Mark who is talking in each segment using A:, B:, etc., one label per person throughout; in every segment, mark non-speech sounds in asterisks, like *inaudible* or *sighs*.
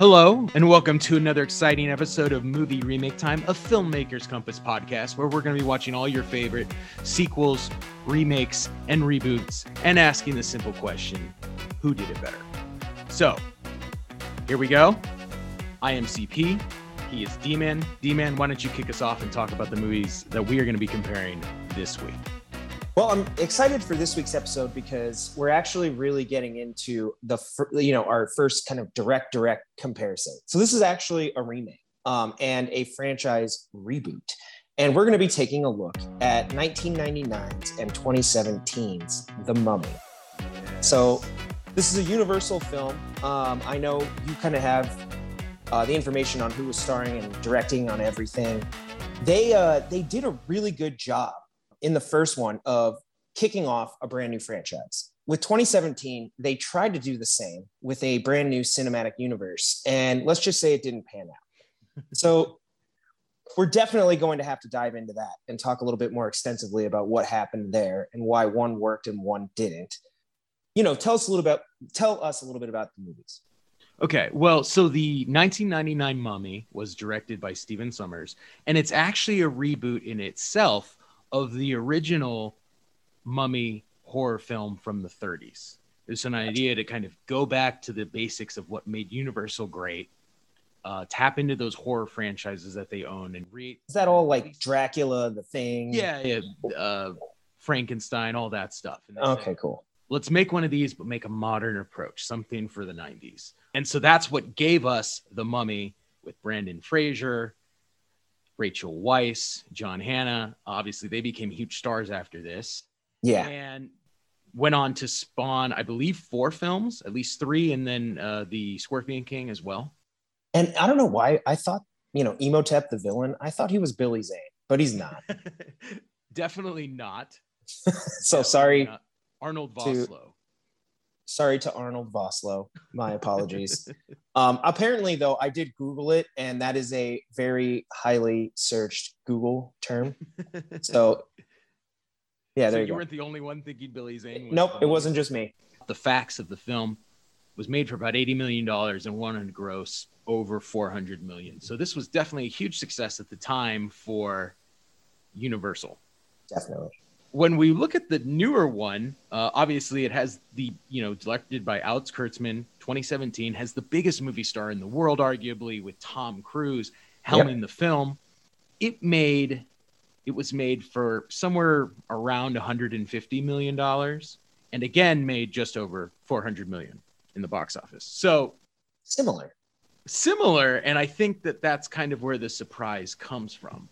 A: Hello, and welcome to another exciting episode of Movie Remake Time, a Filmmakers Compass podcast, where we're going to be watching all your favorite sequels, remakes, and reboots, and asking the simple question who did it better? So, here we go. I am CP. He is D Man. D Man, why don't you kick us off and talk about the movies that we are going to be comparing this week?
B: Well, I'm excited for this week's episode because we're actually really getting into the you know our first kind of direct direct comparison. So this is actually a remake um, and a franchise reboot, and we're going to be taking a look at 1999's and 2017's The Mummy. So this is a Universal film. Um, I know you kind of have uh, the information on who was starring and directing on everything. They uh, they did a really good job in the first one of kicking off a brand new franchise. With 2017, they tried to do the same with a brand new cinematic universe. And let's just say it didn't pan out. *laughs* so we're definitely going to have to dive into that and talk a little bit more extensively about what happened there and why one worked and one didn't. You know, tell us a little bit, tell us a little bit about the movies.
A: Okay, well, so the 1999 Mummy was directed by Stephen Sommers, and it's actually a reboot in itself of the original mummy horror film from the 30s. It's an idea to kind of go back to the basics of what made Universal great, uh, tap into those horror franchises that they own, and read.
B: Is that all like Dracula, The Thing?
A: Yeah, yeah, uh, Frankenstein, all that stuff.
B: Okay, said,
A: cool. Let's make one of these, but make a modern approach, something for the 90s. And so that's what gave us the Mummy with Brendan Fraser, Rachel Weisz, John Hannah. Obviously, they became huge stars after this.
B: Yeah.
A: And went on to spawn, I believe, four films, at least three, and then uh, the Scorpion King as well.
B: And I don't know why I thought, you know, Imhotep the villain, I thought he was Billy Zane, but he's not. *laughs*
A: Definitely not. *laughs*
B: so Definitely sorry. Not.
A: Arnold Vosloo.
B: Sorry to Arnold Vosloo. My apologies. *laughs* um, apparently, though, I did Google it, and that is a very highly searched Google term. So, yeah, there so you,
A: you weren't the only one thinking Billy Zane.
B: Was nope, it wasn't just me.
A: The facts of the film was made for about eighty million dollars and won to gross over four hundred million. So this was definitely a huge success at the time for Universal.
B: Definitely
A: when we look at the newer one, uh, obviously it has the you know directed by Alex Kurtzman, 2017, has the biggest movie star in the world, arguably with Tom Cruise helming yep. the film. It made it was made for somewhere around 150 million dollars, and again made just over 400 million in the box office. So
B: similar,
A: similar, and I think that that's kind of where the surprise comes from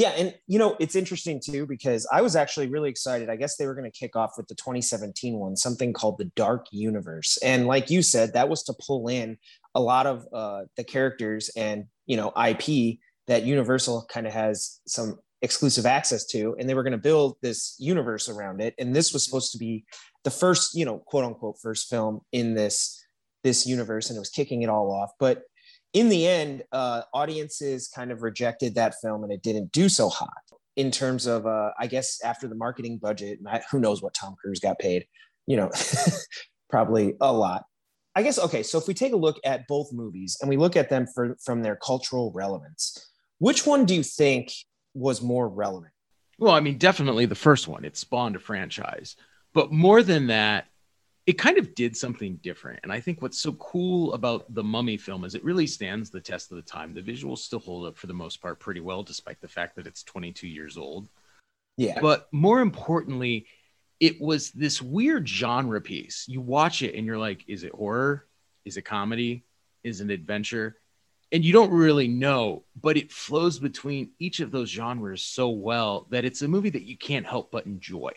B: yeah, and you know it's interesting too because I was actually really excited. I guess they were going to kick off with the 2017 one, something called the Dark Universe, and like you said, that was to pull in a lot of uh, the characters and you know IP that Universal kind of has some exclusive access to, and they were going to build this universe around it. And this was supposed to be the first, you know, quote unquote, first film in this this universe, and it was kicking it all off. But in the end, uh, audiences kind of rejected that film and it didn't do so hot in terms of, uh, I guess, after the marketing budget. Who knows what Tom Cruise got paid? You know, *laughs* probably a lot. I guess, okay, so if we take a look at both movies and we look at them for, from their cultural relevance, which one do you think was more relevant?
A: Well, I mean, definitely the first one. It spawned a franchise. But more than that, it kind of did something different. And I think what's so cool about the Mummy film is it really stands the test of the time. The visuals still hold up for the most part pretty well, despite the fact that it's 22 years old.
B: Yeah.
A: But more importantly, it was this weird genre piece. You watch it and you're like, is it horror? Is it comedy? Is it adventure? And you don't really know, but it flows between each of those genres so well that it's a movie that you can't help but enjoy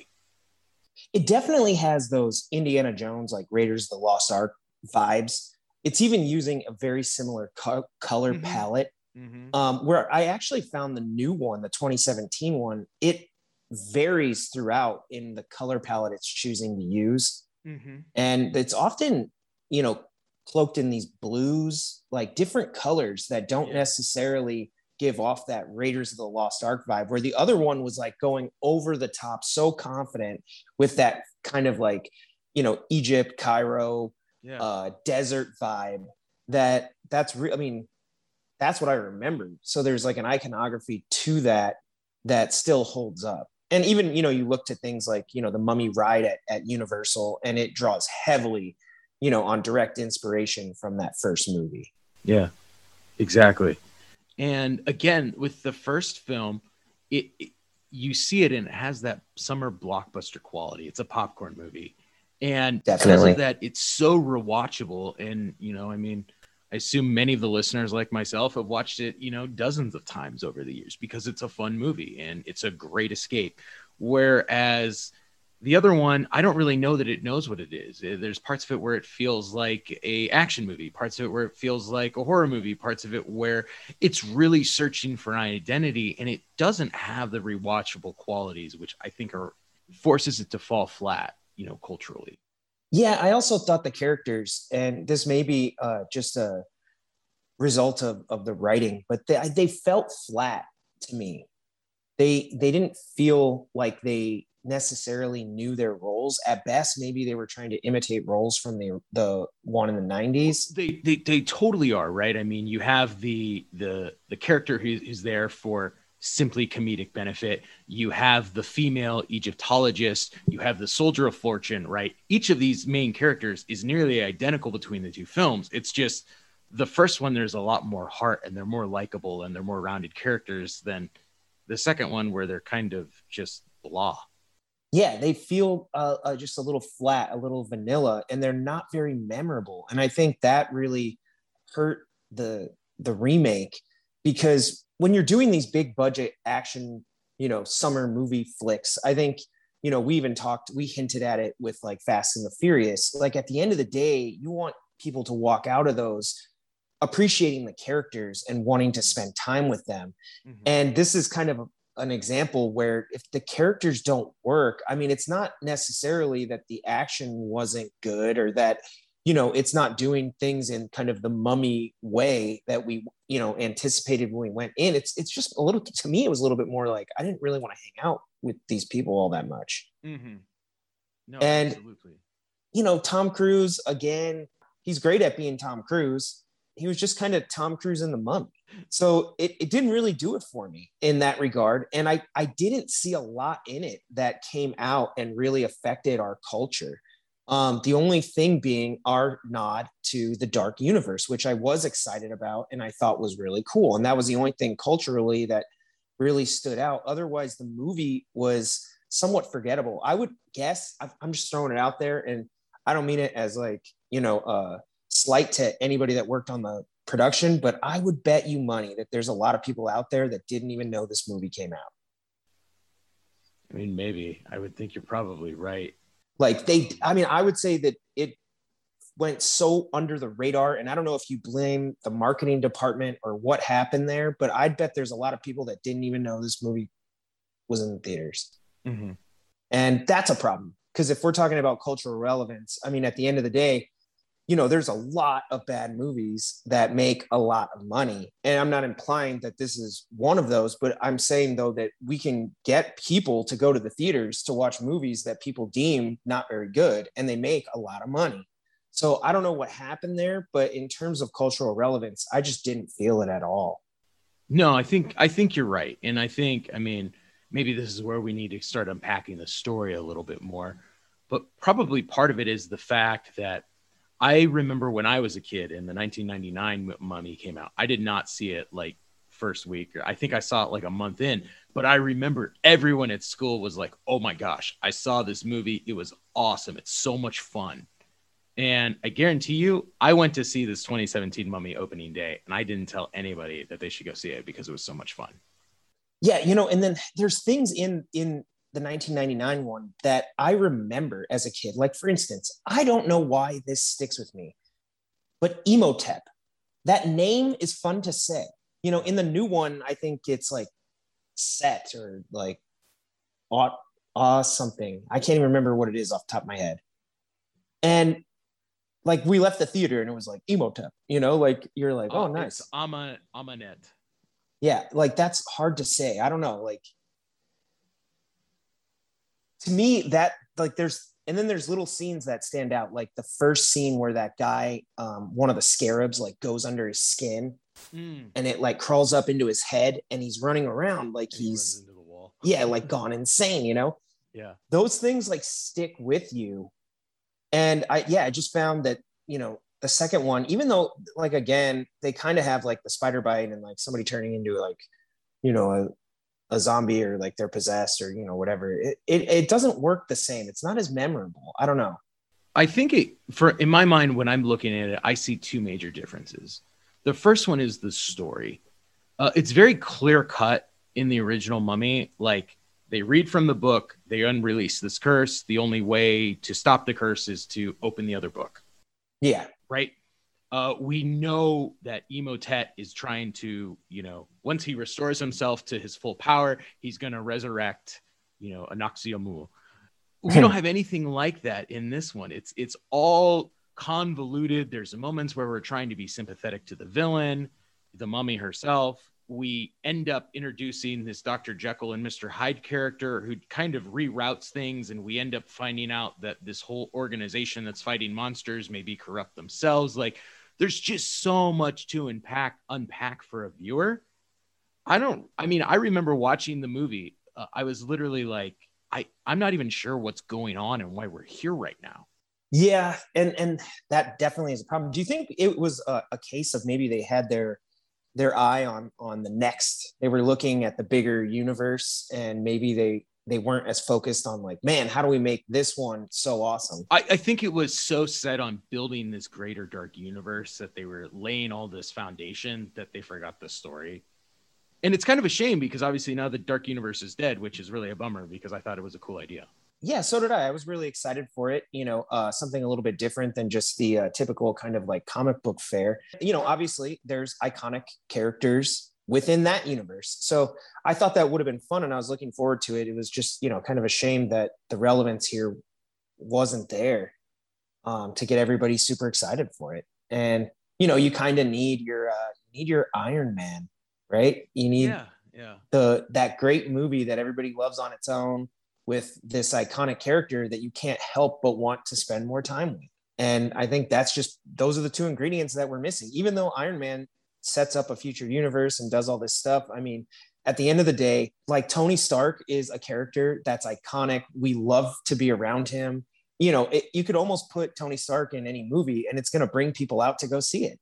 B: it definitely has those Indiana Jones, like Raiders of the Lost Ark vibes. It's even using a very similar co- color mm-hmm. palette. Mm-hmm. Um, where I actually found the new one, the 2017 one, it varies throughout in the color palette it's choosing to use. Mm-hmm. And it's often, you know, cloaked in these blues, like different colors that don't yeah. necessarily give off that Raiders of the Lost Ark vibe, where the other one was like going over the top, so confident with that kind of like, you know, Egypt, Cairo, yeah. uh, desert vibe that that's real. I mean, that's what I remember. So there's like an iconography to that that still holds up. And even, you know, you look to things like, you know, the mummy ride at, at Universal and it draws heavily, you know, on direct inspiration from that first movie.
A: Yeah, exactly. And again, with the first film, it, it you see it and it has that summer blockbuster quality. It's a popcorn movie. And Definitely. because of that, it's so rewatchable. And, you know, I mean, I assume many of the listeners, like myself, have watched it, you know, dozens of times over the years because it's a fun movie and it's a great escape. Whereas the other one, I don't really know that it knows what it is. Eh, there's parts of it where it feels like a action movie, parts of it where it feels like a horror movie, parts of it where it's really searching for an identity and it doesn't have the rewatchable qualities, which I think are forces it to fall flat, you know, culturally.
B: Yeah, I also thought the characters, and this may be uh, just a result of, of the writing, but they, they felt flat to me. They they didn't feel like they necessarily knew their roles. At best, maybe they were trying to imitate roles from the the one in the '90s.
A: They they, they totally are right. I mean, you have the the the character who's, who's there for simply comedic benefit. You have the female Egyptologist, you have the soldier of fortune, right? Each of these main characters is nearly identical between the two films. It's just the first one, there's a lot more heart and they're more likable and they're more rounded characters than the second one, where they're kind of just blah.
B: Yeah, they feel uh, uh, just a little flat, a little vanilla, and they're not very memorable. And I think that really hurt the the remake because when you're doing these big budget action, you know, summer movie flicks, I think, you know, we even talked, we hinted at it with like Fast and the Furious. Like at the end of the day, you want people to walk out of those appreciating the characters and wanting to spend time with them. Mm-hmm. And this is kind of a, an example where if the characters don't work, I mean, it's not necessarily that the action wasn't good or that you know it's not doing things in kind of the mummy way that we you know anticipated when we went in it's it's just a little to me it was a little bit more like i didn't really want to hang out with these people all that much mm-hmm. no, and absolutely. you know tom cruise again he's great at being tom cruise he was just kind of tom cruise in the mummy so it, it didn't really do it for me in that regard and i i didn't see a lot in it that came out and really affected our culture um, the only thing being our nod to the dark universe, which I was excited about and I thought was really cool. And that was the only thing culturally that really stood out. Otherwise, the movie was somewhat forgettable. I would guess, I'm just throwing it out there, and I don't mean it as like, you know, uh, slight to anybody that worked on the production, but I would bet you money that there's a lot of people out there that didn't even know this movie came out.
A: I mean, maybe. I would think you're probably right.
B: Like they, I mean, I would say that it went so under the radar. And I don't know if you blame the marketing department or what happened there, but I'd bet there's a lot of people that didn't even know this movie was in the theaters. Mm-hmm. And that's a problem. Because if we're talking about cultural relevance, I mean, at the end of the day, you know, there's a lot of bad movies that make a lot of money. And I'm not implying that this is one of those, but I'm saying though that we can get people to go to the theaters to watch movies that people deem not very good and they make a lot of money. So I don't know what happened there, but in terms of cultural relevance, I just didn't feel it at all.
A: No, I think I think you're right. And I think, I mean, maybe this is where we need to start unpacking the story a little bit more. But probably part of it is the fact that I remember when I was a kid and the 1999 Mummy came out. I did not see it like first week. I think I saw it like a month in, but I remember everyone at school was like, "Oh my gosh, I saw this movie. It was awesome. It's so much fun." And I guarantee you, I went to see this 2017 Mummy opening day, and I didn't tell anybody that they should go see it because it was so much fun.
B: Yeah, you know, and then there's things in in the 1999 one that I remember as a kid. Like, for instance, I don't know why this sticks with me, but Imhotep, that name is fun to say. You know, in the new one, I think it's like set or like ought something. I can't even remember what it is off top of my head. And like we left the theater and it was like Imhotep, you know, like you're like, oh, oh nice. It's
A: Ama Ahmanet.
B: Yeah, like that's hard to say. I don't know. Like to me that like there's and then there's little scenes that stand out, like the first scene where that guy, um, one of the scarabs, like goes under his skin, mm. and it like crawls up into his head, and he's running around like and he's he yeah, like gone insane, you know.
A: Yeah,
B: those things like stick with you, and I yeah, I just found that you know the second one, even though like again they kind of have like the spider bite and like somebody turning into like you know a zombie or like they're possessed or you know whatever it, it, it doesn't work the same. It's not as memorable. I don't know.
A: I think it for in my mind when i'm looking at it i see two major differences. The first one is the story. Uh, it's very clear cut in the original mummy. Like they read from the book they unrelease this curse. The only way to stop the curse is to open the other book.
B: Yeah.
A: Right uh, we know that Imhotep is trying to, you know, once he restores himself to his full power, he's going to resurrect, you know, Anck-su-namun. We don't *laughs* have anything like that in this one. It's it's all convoluted. There's moments where we're trying to be sympathetic to the villain, the mummy herself. We end up introducing this Dr. Jekyll and Mr. Hyde character who kind of reroutes things, and we end up finding out that this whole organization that's fighting monsters may be corrupt themselves. Like there's just so much to unpack unpack for a viewer. I don't I mean I remember watching the movie uh, I was literally like I I'm not even sure what's going on and why we're here right now.
B: Yeah, and and that definitely is a problem. Do you think it was a, a case of maybe they had their their eye on on the next they were looking at the bigger universe and maybe they they weren't as focused on like, man, how do we make this one so awesome?
A: I, I, think it was so set on building this greater dark universe that they were laying all this foundation that they forgot the story. And it's kind of a shame because obviously now the dark universe is dead, which is really a bummer because I thought it was a cool idea.
B: Yeah, so did I. I was really excited for it. You know, uh, something a little bit different than just the uh, typical kind of like comic book fair. You know, obviously there's iconic characters within that universe. So I thought that would have been fun and I was looking forward to it. It was just, you know, kind of a shame that the relevance here wasn't there um, to get everybody super excited for it. And, you know, you kind of need your, uh, need your Iron Man, right? You need
A: yeah, yeah.
B: the, that great movie that everybody loves on its own with this iconic character that you can't help but want to spend more time with. And I think that's just, those are the two ingredients that we're missing, even though Iron Man sets up a future universe and does all this stuff. I mean, at the end of the day, like Tony Stark is a character that's iconic. We love to be around him. You know, it, you could almost put Tony Stark in any movie and it's going to bring people out to go see it.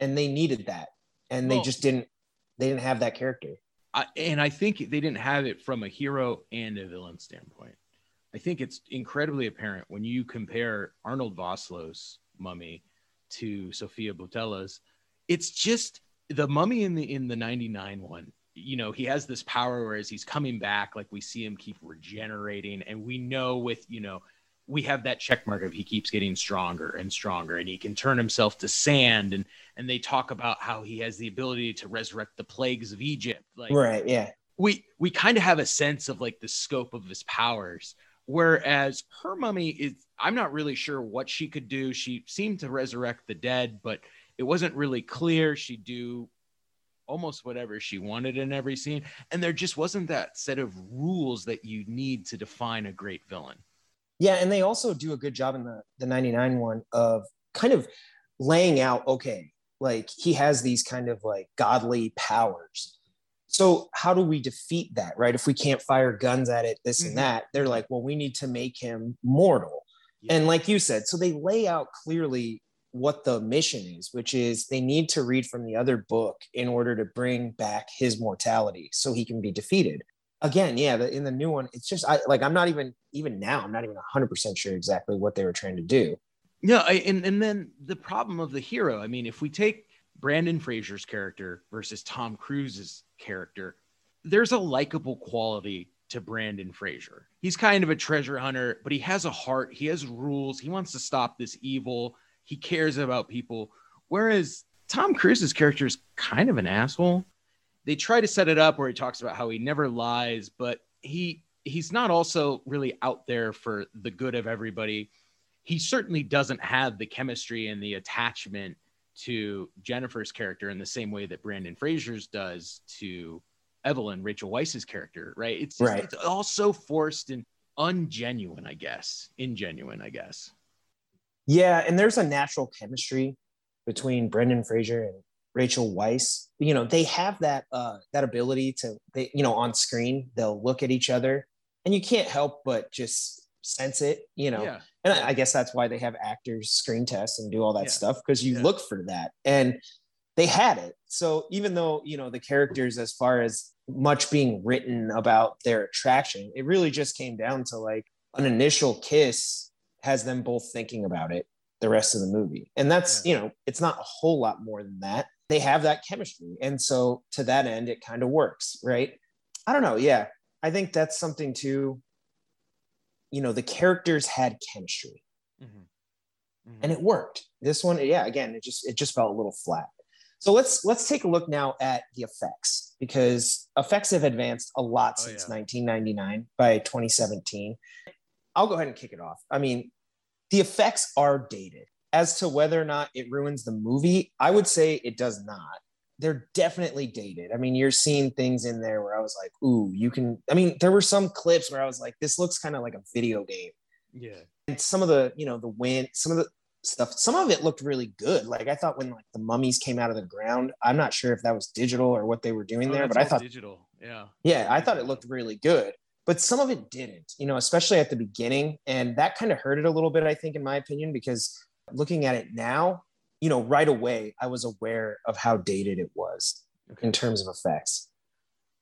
B: And they needed that. And well, they just didn't, they didn't have that character.
A: I, and I think they didn't have it from a hero and a villain standpoint. I think it's incredibly apparent when you compare Arnold Vosloo's mummy to Sofia Boutella's it's just the mummy in the in the 99 one you know he has this power whereas he's coming back like we see him keep regenerating and we know with you know we have that check mark of he keeps getting stronger and stronger and he can turn himself to sand and and they talk about how he has the ability to resurrect the plagues of egypt. Like
B: right yeah.
A: we we kind of have a sense of like the scope of his powers whereas her mummy is i'm not really sure what she could do. She seemed to resurrect the dead but it wasn't really clear. She'd do almost whatever she wanted in every scene. And there just wasn't that set of rules that you need to define a great villain.
B: Yeah and they also do a good job in the the 99 one of kind of laying out okay like he has these kind of like godly powers. So how do we defeat that right? If we can't fire guns at it this mm-hmm. and that they're like well we need to make him mortal. Yeah. and like you said so they lay out clearly what the mission is, which is they need to read from the other book in order to bring back his mortality so he can be defeated. Again, yeah, the, in the new one, it's just I like I'm not even even now I'm not even 100% sure exactly what they were trying to do.
A: Yeah, and and then the problem of the hero. I mean, if we take Brendan Fraser's character versus Tom Cruise's character, there's a likable quality to Brendan Fraser. He's kind of a treasure hunter, but he has a heart. He has rules. He wants to stop this evil he cares about people. Whereas Tom Cruise's character is kind of an asshole. They try to set it up where he talks about how he never lies, but he he's not also really out there for the good of everybody. He certainly doesn't have the chemistry and the attachment to Jennifer's character in the same way that Brendan Fraser's does to Evelyn, Rachel Weisz's character, right? It's
B: right.
A: it's all so forced and ungenuine, I guess. Ingenuine, I guess.
B: Yeah, and there's a natural chemistry between Brendan Fraser and Rachel Weisz. You know, they have that uh that ability to they, you know, on screen, they'll look at each other and you can't help but just sense it, you know.
A: Yeah.
B: And I, I guess that's why they have actors screen tests and do all that
A: Yeah.
B: stuff because you
A: Yeah.
B: look for that. And they had it. So even though, you know, the characters, as far as much being written about their attraction, it really just came down to like an initial kiss has them both thinking about it the rest of the movie. And that's, you know, it's not a whole lot more than that. They have that chemistry. And so to that end, it kind of works, right? I don't know. Yeah. I think that's something too. You know, the characters had chemistry
A: Mhm.
B: and it worked. This one, yeah, again, it just it just felt a little flat. So let's let's take a look now at the effects because effects have advanced a lot
A: Oh,
B: since
A: yeah.
B: 1999 by 2017. I'll go ahead and kick it off. I mean, the effects are dated. As to whether or not it ruins the movie, I would say it does not. They're definitely dated. I mean, you're seeing things in there where I was like, ooh, you can. I mean, there were some clips where I was like, this looks kind of like a video game
A: yeah.
B: and some of the you know the wind some of the stuff some of it looked really good like i thought when like the mummies came out of the ground i'm not sure if that was digital or what they were doing
A: Oh,
B: there but i thought
A: digital. Yeah.
B: yeah i thought it looked really good but some of it didn't you know especially at the beginning. And that kind of hurt it a little bit i think in my opinion because looking at it now you know right away i was aware of how dated it was in terms of effects.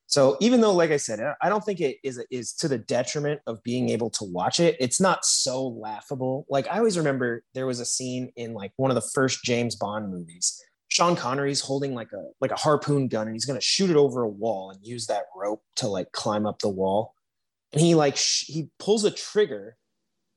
B: So even though like i said i don't think it is is to the detriment of being able to watch it it's not so laughable. Like i always remember there was a scene in like one of the first james bond movies. Sean connery's holding like a like a harpoon gun and he's to shoot it over a wall and use that rope to like climb up the wall and he like sh- he pulls a trigger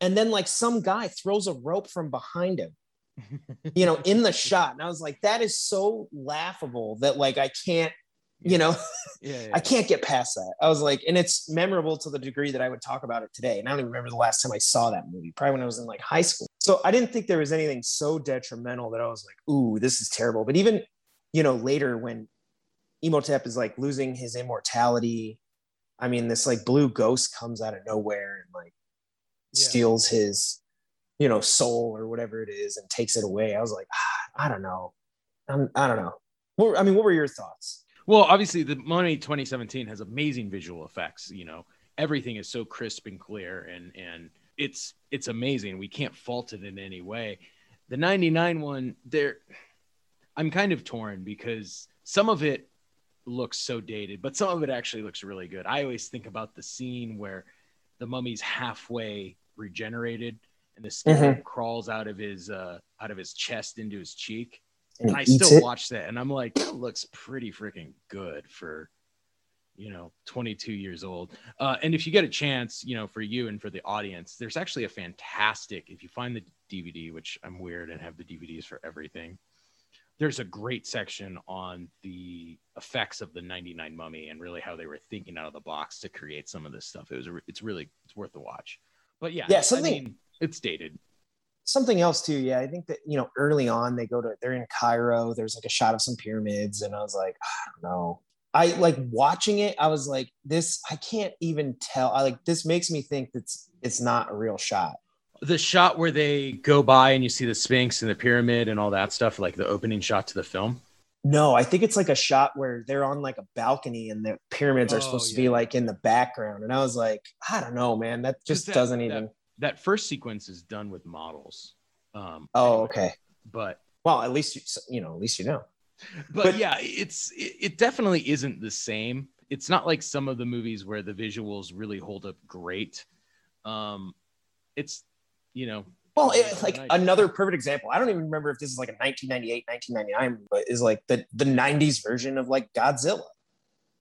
B: and then like some guy throws a rope from behind him *laughs* you know in the shot and i was like that is so laughable that like i can't you know *laughs*
A: Yeah. yeah.
B: I can't get past that. I was like, and it's memorable to the degree that I would talk about it today. And I don't even remember the last time I saw that movie, probably when I was in like high school. So I didn't think there was anything so detrimental that I was like, ooh, this is terrible. But even, you know, later when Imhotep is like losing his immortality, I mean, this like blue ghost comes out of nowhere and like
A: Yeah.
B: steals his, you know, soul or whatever it is and takes it away. I was like, ah, I don't know. I'm, I don't know. What, I mean, what were your thoughts?
A: Well, obviously, the Mummy 2017 has amazing visual effects. You know, everything is so crisp and clear, and and it's it's amazing. We can't fault it in any way. The 99 one, there, I'm kind of torn because some of it looks so dated, but some of it actually looks really good. I always think about the scene where the mummy's halfway regenerated and the skin crawls out of his uh out of his chest into his cheek
B: And
A: and I still
B: it.
A: watch that, and I'm like, that looks pretty freaking good for, you know, 22 years old. Uh, and if you get a chance, you know, for you and for the audience, there's actually a fantastic. If you find the DVD, which I'm weird and have the DVDs for everything, there's a great section on the effects of the 99 Mummy and really how they were thinking out of the box to create some of this stuff. It was, it's really, it's worth the watch. But yeah,
B: Yeah,
A: I
B: something-
A: mean, it's dated.
B: something else too yeah i think that you know early on they go to they're in cairo there's like a shot of some pyramids and i was like i don't know i like watching it i was like this i can't even tell i like this makes me think that's it's not a real shot
A: the shot where they go by and you see the Sphinx and the pyramid and all that stuff, like the opening shot to the film.
B: no i think it's like a shot where they're on like a balcony and the pyramids are
A: Oh,
B: supposed to be like in the background and i was like i don't know man that just
A: that-
B: doesn't
A: that-
B: even
A: That first sequence is done with models. Um,
B: oh okay
A: But
B: well at least you you know at least you know
A: but,
B: But-
A: yeah, it's it, it definitely isn't the same. It's not like some of the movies where the visuals really hold up great. Um, it's you know
B: Well,
A: Yeah,
B: it, like
A: nice.
B: another perfect example. I don't even remember if this is like a 1998, 1999, but is like the the 90s version of like Godzilla.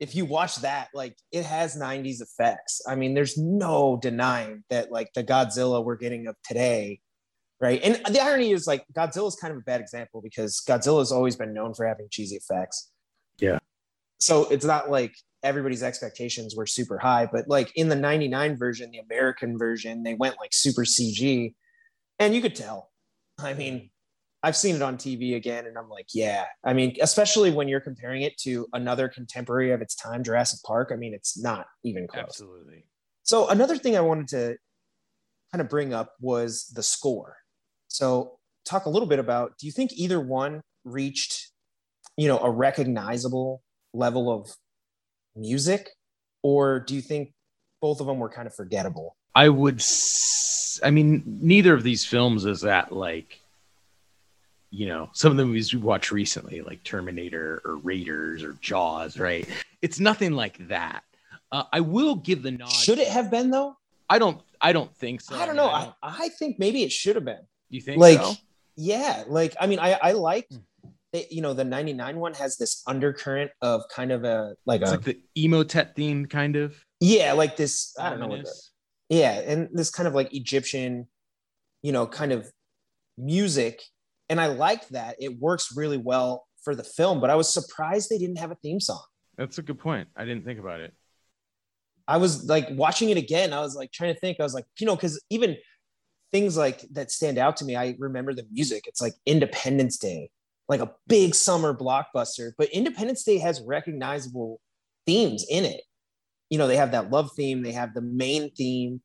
B: If you watch that, like it has 90s effects. I mean, there's no denying that like the Godzilla we're getting of today, right? And the irony is like Godzilla is kind of a bad example because Godzilla has always been known for having cheesy effects.
A: Yeah.
B: So it's not like everybody's expectations were super high, but like in the 99 version, the American version, they went like super CG and you could tell. I mean, I've seen it on TV again, and I'm like, yeah. I mean, especially when you're comparing it to another contemporary of its time, Jurassic Park. I mean, it's not even close.
A: absolutely
B: So another thing I wanted to kind of bring up was the score. So talk a little bit about do you think either one reached you know a recognizable level of music or do you think both of them were kind of forgettable?
A: I would s- I mean neither of these films is that like you know, some of the movies we watched recently, like Terminator or Raiders or Jaws, right? It's nothing like that. Uh, I will give the nod.
B: Should it have been though?
A: I don't. I don't think so.
B: I don't know. I, I think maybe it should have been.
A: you think
B: like
A: so?
B: yeah like i mean i i like
A: Hmm.
B: It, you know the 99 one has this undercurrent of kind of a like
A: It's
B: a
A: like the Imhotep theme, kind of.
B: yeah like this i don't know what the, yeah and this kind of like egyptian you know kind of music and i like that it works really well for the film but i was surprised they didn't have a theme song
A: That's a good point. I didn't think about it.
B: I was like watching it again. I was like trying to think. I was like, you know, because even things like that stand out to me. I remember the music. It's like Independence Day, like a big summer blockbuster. But Independence Day has recognizable themes in it. You know, they have that love theme. They have the main theme.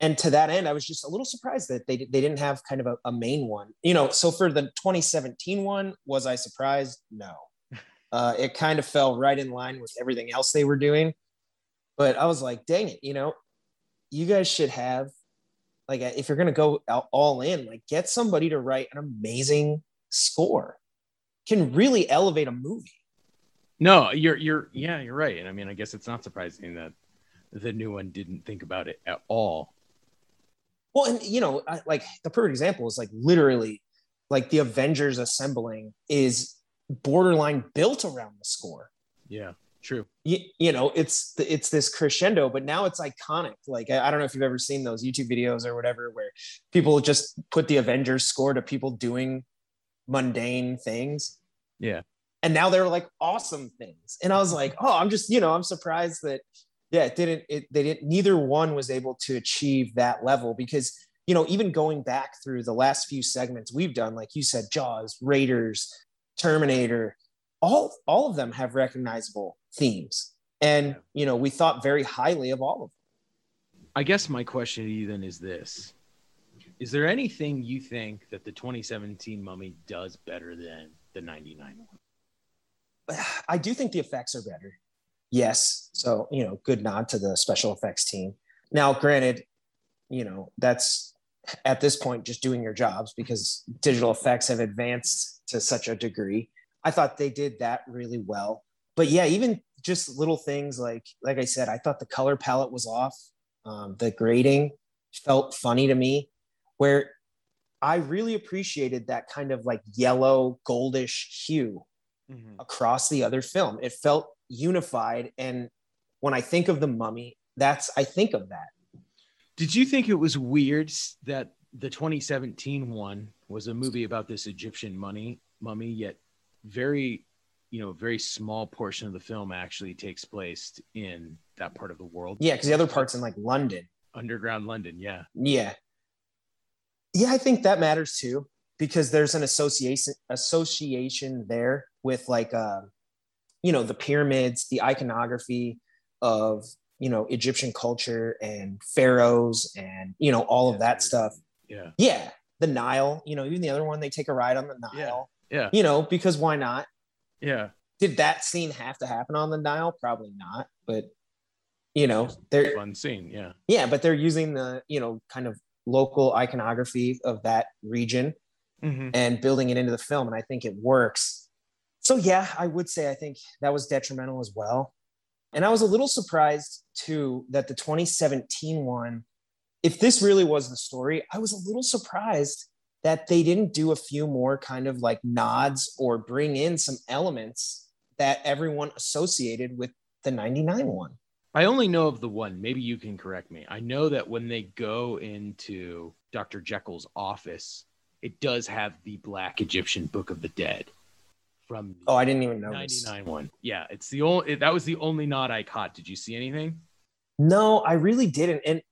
B: And to that end, I was just a little surprised that they, they didn't have kind of a, a main one. You know, so for the 2017 one, was I surprised? No. *laughs* Uh, it kind of fell right in line with everything else they were doing but I was like, dang it, you know, you guys should have like if you're gonna go all in, like get somebody to write an amazing score. Can really elevate a movie.
A: No, you're you're yeah, you're right. And I mean, I guess it's not surprising that the new one didn't think about it at all.
B: Well, and you know, I, like the perfect example is like literally like the Avengers assembling is borderline built around the score.
A: Yeah, true.
B: you, you know it's it's this crescendo but now it's iconic like I, I don't know if you've ever seen those youtube videos or whatever where people just put the avengers score to people doing mundane things.
A: Yeah.
B: and now they're like awesome things. And i was like oh i'm just you know i'm surprised that yeah it didn't it they didn't neither one was able to achieve that level because you know even going back through the last few segments we've done like you said jaws raiders terminator all all of them have recognizable themes. And you know we thought very highly of all of them.
A: I guess my question to you then is this. Is there anything you think that the 2017 mummy does better than the 99 one? *sighs*
B: i do think the effects are better. Yes. So you know good nod to the special effects team. Now granted you know that's at this point just doing your jobs because digital effects have advanced to such a degree. I thought they did that really well. But yeah even just little things like like i said i thought the color palette was off. Um, the grading felt funny to me where i really appreciated that kind of like yellow goldish hue mm-hmm. across the other film it felt unified and when i think of the mummy that's i think of that
A: Did you think it was weird that the 2017 one was a movie about this Egyptian money mummy, yet very, you know, very small portion of the film actually takes place in that part of the world?
B: yeah because the other parts in like london
A: Underground London, yeah.
B: Yeah. Yeah, I think that matters too because there's an association association there with like uh you know the pyramids, the iconography of you know Egyptian culture and pharaohs and you know all of that stuff.
A: Yeah.
B: Yeah, the Nile, you know, even the other one they take a ride on the Nile.
A: Yeah.
B: You know, because why not?
A: Yeah.
B: Did that scene have to happen on the Nile? Probably not, but you know, they're
A: Fun scene. Yeah.
B: yeah, but they're using the, you know, kind of local iconography of that region
A: Mhm.
B: and building it into the film. And I think it works. So, yeah, I would say I think that was detrimental as well. And I was a little surprised too that the 2017 one, if this really was the story, I was a little surprised that they didn't do a few more kind of like nods or bring in some elements that everyone associated with the 99 one.
A: I only know of the one. Maybe you can correct me. I know that when they go into Dr. Jekyll's office, it does have the Black Egyptian Book of the Dead from
B: Oh, I didn't even know.
A: 99 one. Yeah, it's the only that was the only nod I caught. Did you see anything?
B: No, I really didn't. And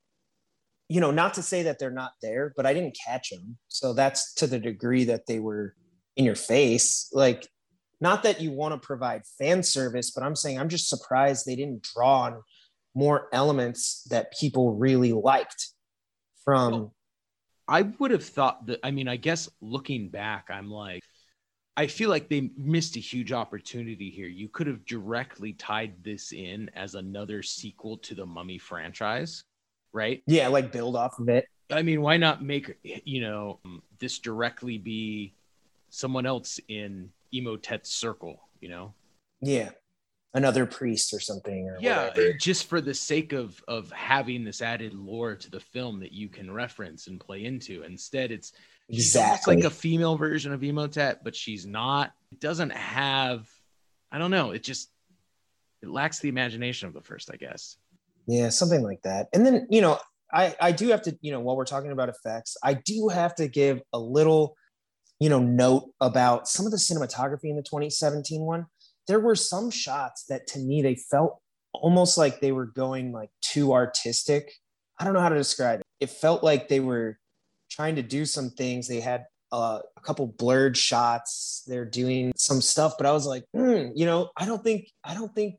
B: you know, not to say that they're not there, but I didn't catch them. So that's to the degree that they were in your face. Like, not that you want to provide fan service, but I'm saying I'm just surprised they didn't draw on more elements that people really liked from
A: Well, I would have thought that. I mean, I guess looking back, I'm like, I feel like they missed a huge opportunity here. You could have directly tied this in as another sequel to the Mummy franchise, right?
B: yeah like build off of it
A: I mean, why not make you know this directly be someone else in Imhotep's circle? You know,
B: yeah another priest or something or
A: yeah,
B: whatever.
A: just for the sake of of having this added lore to the film that you can reference and play into. Instead, it's
B: exactly
A: like a female version of Imhotep, but she's not. It doesn't have. I don't know. It just it lacks the imagination of the first, I guess.
B: Yeah, something like that. And then, you know, I I do have to, you know, while we're talking about effects, I do have to give a little, you know, note about some of the cinematography in the 2017 one. There were some shots that to me they felt almost like they were going like too artistic. I don't know how to describe it. It felt like they were trying to do some things. They had uh, a couple blurred shots. They're doing some stuff, but I was like, hmm, you know, I don't think I don't think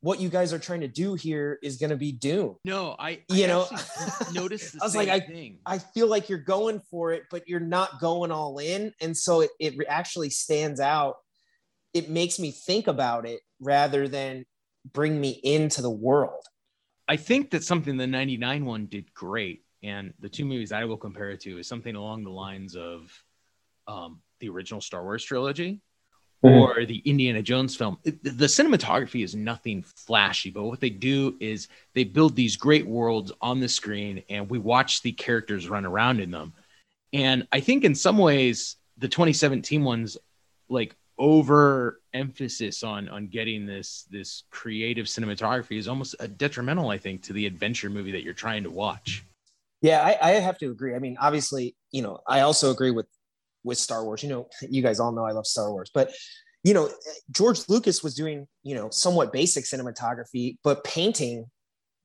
B: what you guys are trying to do here is going to be Doom.
A: No, I, I
B: You know,
A: actually *laughs* noticed the
B: I was
A: same
B: like,
A: thing.
B: I feel like you're going for it, but you're not going all in. And so it, it actually stands out. It makes me think about it rather than bring me into the world.
A: I think that something the 99 one did great. And the two movies I will compare it to is something along the lines of um, the original Star Wars trilogy
B: Mhm.
A: or the Indiana Jones film. It- the cinematography is nothing flashy, but what they do is they build these great worlds on the screen and we watch the characters run around in them. And I think in some ways, the 2017 ones like over emphasis on on getting this this creative cinematography is almost a detrimental i think to the adventure movie that you're trying to watch
B: Yeah, I, I have to agree. I mean, obviously, you know, I also agree with with Star Wars. You know, *laughs* you guys all know I love Star Wars, but you know, George Lucas was doing, you know, somewhat basic cinematography, but painting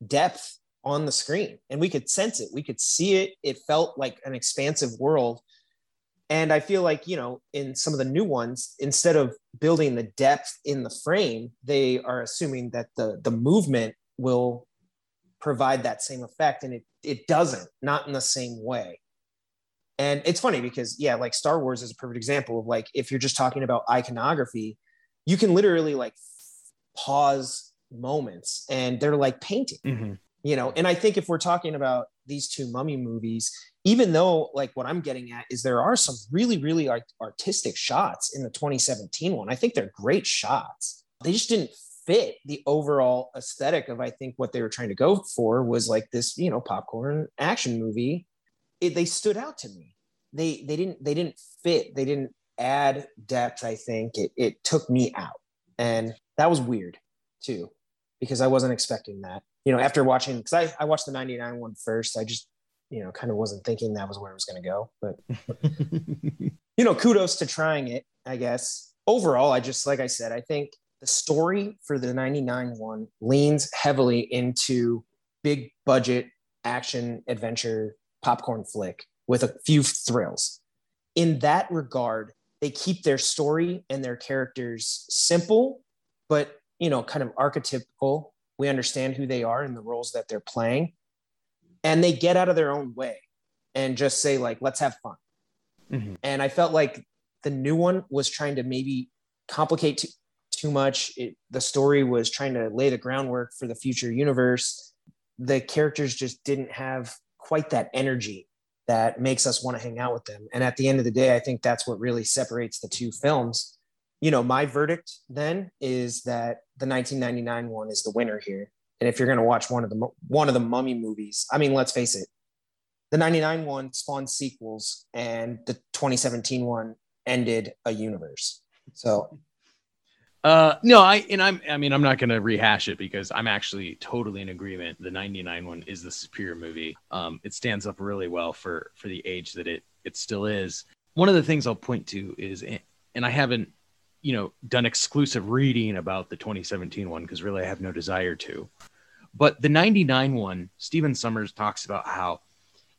B: depth on the screen. And we could sense it. We could see it. It felt like an expansive world. And I feel like, you know, in some of the new ones, instead of building the depth in the frame, they are assuming that the the movement will provide that same effect. And it it doesn't, not in the same way. And it's funny because, yeah, like Star Wars is a perfect example of like, if you're just talking about iconography, you can literally like pause moments and they're like painting, mm-hmm. you know. And I think if we're talking about these two mummy movies, even though like what I'm getting at is there are some really, really art- artistic shots in the 2017 one. I think they're great shots. They just didn't fit the overall aesthetic of I think what they were trying to go for was like this, you know, popcorn action movie. It, they stood out to me. They they didn't they didn't fit. They didn't add depth. I think it it took me out, and that was weird too, because I wasn't expecting that. You know, after watching because I I watched the '99 one first, I just you know kind of wasn't thinking that was where it was going to go. But *laughs* you know, kudos to trying it. I guess overall, I just like I said, I think the story for the 99 one leans heavily into big budget action adventure popcorn flick with a few thrills. In that regard, they keep their story and their characters simple, but you know, kind of archetypical. We understand who they are and the roles that they're playing. And they get out of their own way and just say, like, let's have fun.
A: Mhm.
B: And I felt like the new one was trying to maybe complicate too, too much. It, the story was trying to lay the groundwork for the future universe. The characters just didn't have quite that energy that makes us want to hang out with them. And at the end of the day, I think that's what really separates the two films. You know, my verdict then is that the 1999 one is the winner here. And if you're going to watch one of the one of the Mummy movies, I mean, let's face it, the 99 one spawned sequels, and the 2017 one ended a universe. So
A: Uh, no, I and I'm. I mean, I'm not going to rehash it because I'm actually totally in agreement. The '99 one is the superior movie. Um, it stands up really well for for the age that it it still is. One of the things I'll point to is, and I haven't, you know, done exclusive reading about the 2017 one because really I have no desire to. But the '99 one, Stephen Sommers talks about how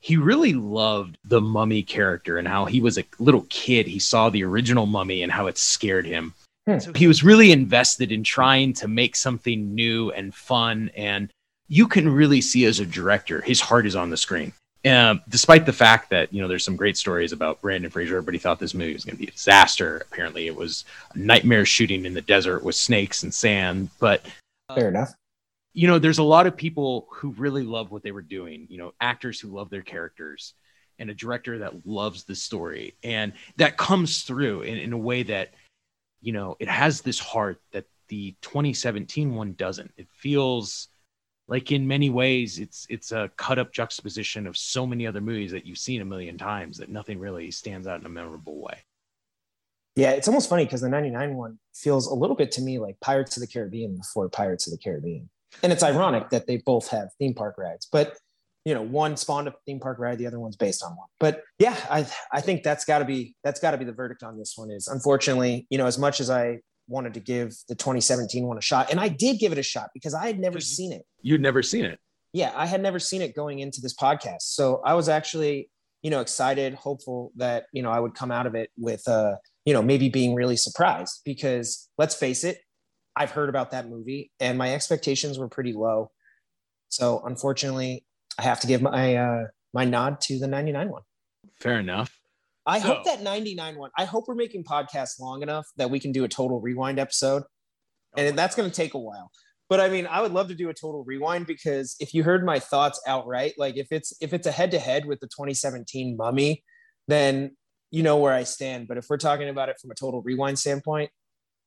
A: he really loved the mummy character and how he was a little kid. He saw the original mummy and how it scared him.
B: Hmm.
A: So he was really invested in trying to make something new and fun. And you can really see as a director, his heart is on the screen. Um, despite the fact that you know there's some great stories about Brendan Fraser, everybody thought this movie was going to be a disaster. Apparently, it was a nightmare shooting in the desert with snakes and sand. But
B: fair enough.
A: You know, there's a lot of people who really love what they were doing. You know, actors who love their characters, and a director that loves the story, and that comes through in, in a way that you know it has this heart that the 2017 one doesn't. It feels like in many ways it's it's a cut up juxtaposition of so many other movies that you've seen a million times that nothing really stands out in a memorable way.
B: Yeah it's almost funny because the 99 one feels a little bit to me like pirates of the caribbean before pirates of the caribbean. And it's ironic that they both have theme park rides but you know one spawned a theme park ride the other one's based on one. But yeah i i think that's got to be that's got to be the verdict on this one is unfortunately you know as much as i wanted to give the 2017 one a shot. And I did give it a shot because I had never seen it.
A: You'd never seen it.
B: Yeah, I had never seen it going into this podcast. So I was actually, you know, excited, hopeful that, you know, I would come out of it with uh, you know, maybe being really surprised because let's face it, I've heard about that movie and my expectations were pretty low. So unfortunately, I have to give my uh my nod to the 99 one.
A: Fair enough.
B: I so, hope that 99 one, I hope we're making podcasts long enough that we can do a total rewind episode. And oh that's going to take a while. But I mean, I would love to do a total rewind because if you heard my thoughts outright, like if it's if it's a head to head with the 2017 Mummy, then you know where I stand. But if we're talking about it from a total rewind standpoint,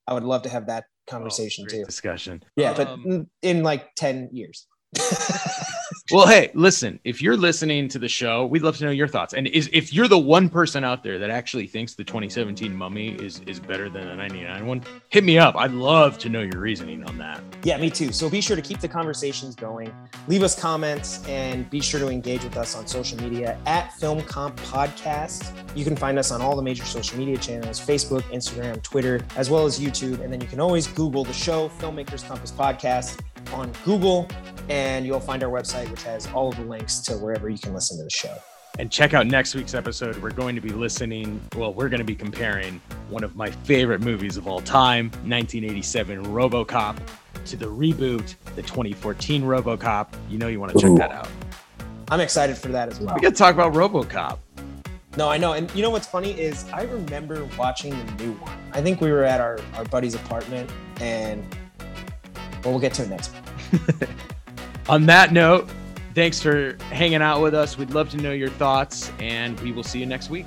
B: I would love to have that oh, conversation oh, too.
A: Discussion.
B: Yeah, um, but in like 10 years. *laughs*
A: well, hey, listen, if you're listening to the show, we'd love to know your thoughts. And is, if you're the one person out there that actually thinks the 2017 Mummy is, is better than the 99 one, hit me up. I'd love to know your reasoning on that.
B: Yeah, me too. So be sure to keep the conversations going. Leave us comments and be sure to engage with us on social media at Film Comp Podcast. You can find us on all the major social media channels Facebook, Instagram, Twitter, as well as YouTube. And then you can always Google the show, Filmmakers Compass Podcast on Google, and you'll find our website, which has all of the links to wherever you can listen to the show.
A: And check out next week's episode. We're going to be listening, well, we're going to be comparing one of my favorite movies of all time, 1987 Robocop, to the reboot, the 2014 Robocop. You know, you want to check Ooh. that out.
B: I'm excited for that as well.
A: We got to talk about Robocop.
B: No, I know. And you know what's funny is I remember watching the new one. I think we were at our, our buddy's apartment and well, we'll get to it next. *laughs*
A: On that note, thanks for hanging out with us. We'd love to know your thoughts, and we will see you next week.